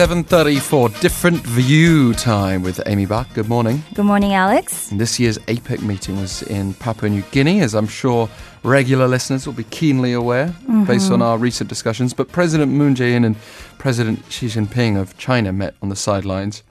7.30 for Different View time with Amy Buck. Good morning. Good morning, Alex. And this year's APEC meeting was in Papua New Guinea, as I'm sure regular listeners will be keenly aware mm-hmm. based on our recent discussions. But President Moon Jae-in and President Xi Jinping of China met on the sidelines.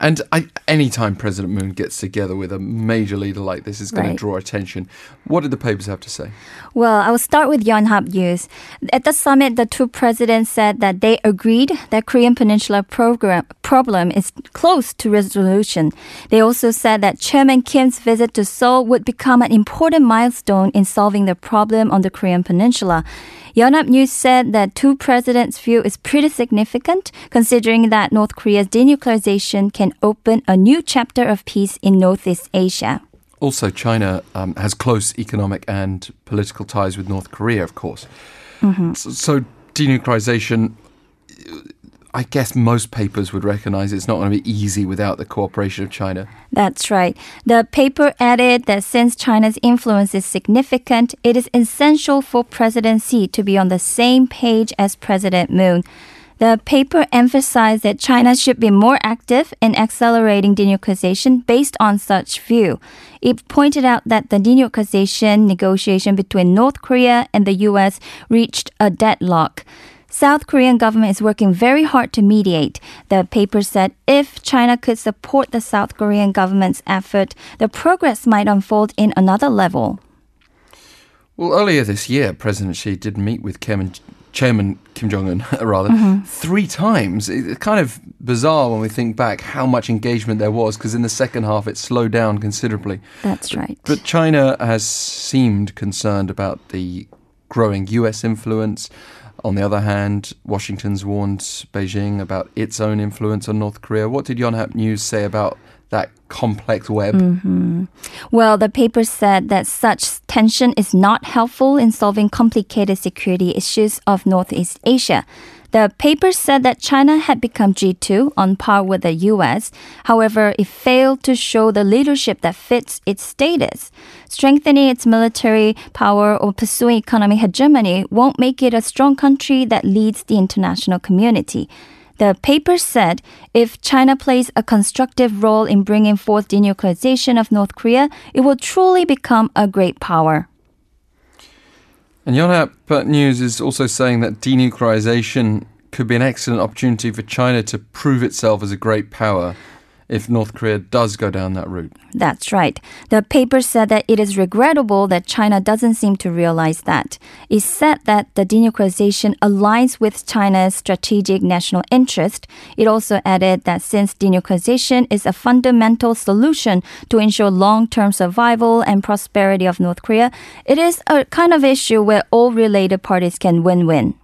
And I, anytime President Moon gets together with a major leader like this, is going Right. to draw attention. What did the papers have to say? Well, I will start with Yonhap News. At the summit, the two presidents said that they agreed that Korean Peninsula program, problem is close to resolution. They also said that Chairman Kim's visit to Seoul would become an important milestone in solving the problem on the Korean Peninsula. Yonhap News said that two presidents' view is pretty significant, considering that North Korea's denuclearization can open a new chapter of peace in Northeast Asia. Also, China um, has close economic and political ties with North Korea, of course. So, so denuclearization, I guess most papers would recognize it's not going to be easy without the cooperation of China. That's right. The paper added that since China's influence is significant, it is essential for President Xi to be on the same page as President Moon. The paper emphasized that China should be more active in accelerating denuclearization based on such view. It pointed out that the denuclearization negotiation between North Korea and the US reached a deadlock. South Korean government is working very hard to mediate. The paper said if China could support the South Korean government's effort, the progress might unfold in another level. Well, earlier this year, President Xi did meet with Kim Chairman Kim Jong Un, rather, mm-hmm. three times. It's kind of bizarre when we think back how much engagement there was, because in the second half it slowed down considerably. That's right. But China has seemed concerned about the growing US influence. On the other hand, Washington's warned Beijing about its own influence on North Korea. What did Yonhap News say about that complex web? Mm-hmm. Well, the paper said that such tension is not helpful in solving complicated security issues of Northeast Asia. The paper said that China had become G2 on par with the US. However, it failed to show the leadership that fits its status. Strengthening its military power or pursuing economic hegemony won't make it a strong country that leads the international community. The paper said if China plays a constructive role in bringing forth denuclearization of North Korea, it will truly become a great power. And Yonhap News is also saying that denuclearization could be an excellent opportunity for China to prove itself as a great power if North Korea does go down that route. That's right. The paper said that it is regrettable that China doesn't seem to realize that. It said that the denuclearization aligns with China's strategic national interest. It also added that since denuclearization is a fundamental solution to ensure long term survival and prosperity of North Korea, it is a kind of issue where all related parties can win win.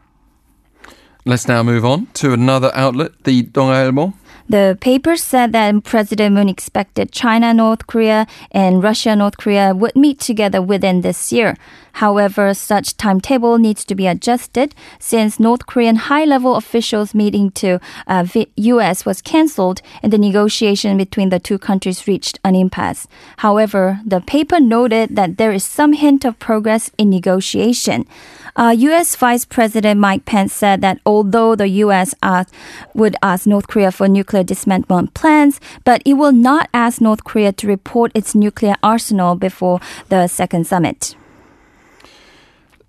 Let's now move on to another outlet, the Donghaeilbo. The paper said that President Moon expected China, North Korea, and Russia, North Korea would meet together within this year. However, such timetable needs to be adjusted since North Korean high-level officials meeting to uh, U.S. was cancelled and the negotiation between the two countries reached an impasse. However, the paper noted that there is some hint of progress in negotiation. Uh, U.S. Vice President Mike Pence said that although the U.S. asked, would ask North Korea for nuclear dismantlement plans, but it will not ask North Korea to report its nuclear arsenal before the second summit.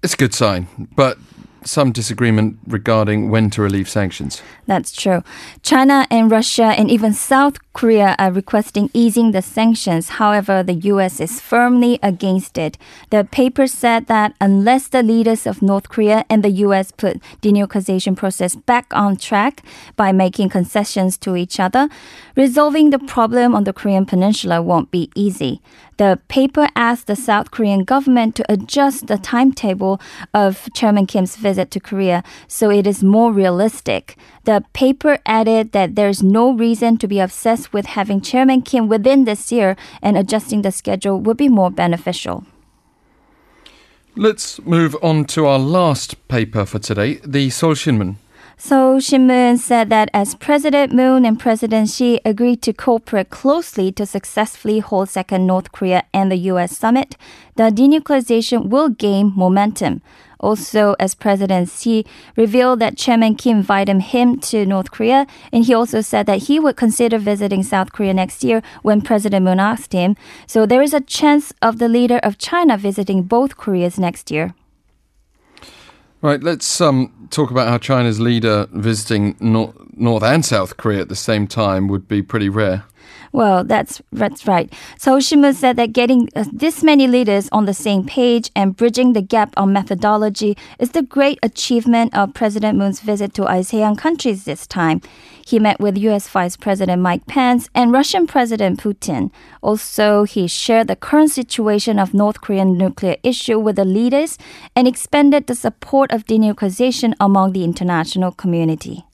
It's a good sign, but some disagreement regarding when to relieve sanctions. That's true. China and Russia and even South Korea are requesting easing the sanctions. However, the U.S. is firmly against it. The paper said that unless the leaders of North Korea and the U.S. put the denuclearization process back on track by making concessions to each other, resolving the problem on the Korean peninsula won't be easy. The paper asked the South Korean government to adjust the timetable of Chairman Kim's visit to Korea so it is more realistic. The paper added that there's no reason to be obsessed with having Chairman Kim within this year and adjusting the schedule would be more beneficial. Let's move on to our last paper for today, the Seoul Seoul Shinmun said that as President Moon and President Xi agreed to cooperate closely to successfully hold second North Korea and the US summit, the denuclearization will gain momentum. Also, as President Xi revealed that Chairman Kim invited him to North Korea, and he also said that he would consider visiting South Korea next year when President Moon asked him. So there is a chance of the leader of China visiting both Koreas next year. Right, let's um, talk about how China's leader visiting North, North and South Korea at the same time would be pretty rare. Well, that's that's right. Seoul Shinmun said that getting uh, this many leaders on the same page and bridging the gap on methodology is the great achievement of President Moon's visit to ASEAN countries this time. He met with U.S. Vice President Mike Pence and Russian President Putin. Also, he shared the current situation of North Korean nuclear issue with the leaders and expanded the support of denuclearization among the international community.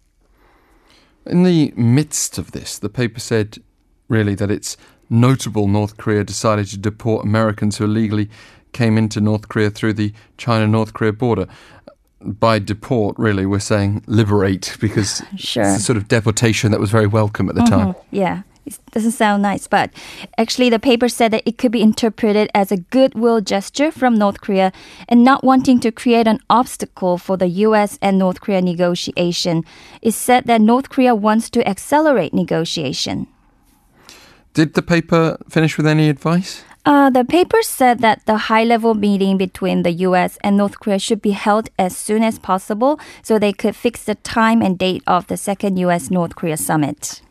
In the midst of this, the paper said really, that it's notable North Korea decided to deport Americans who illegally came into North Korea through the China North Korea border. By deport, really, we're saying liberate because sure. it's a sort of deportation that was very welcome at the mm-hmm. time. Yeah. It doesn't sound nice, but actually, the paper said that it could be interpreted as a goodwill gesture from North Korea and not wanting to create an obstacle for the U.S. and North Korea negotiation. It said that North Korea wants to accelerate negotiation. Did the paper finish with any advice? Uh, the paper said that the high level meeting between the US and North Korea should be held as soon as possible so they could fix the time and date of the second US North Korea summit.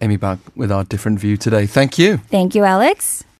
Amy Buck with our different view today. Thank you. Thank you, Alex.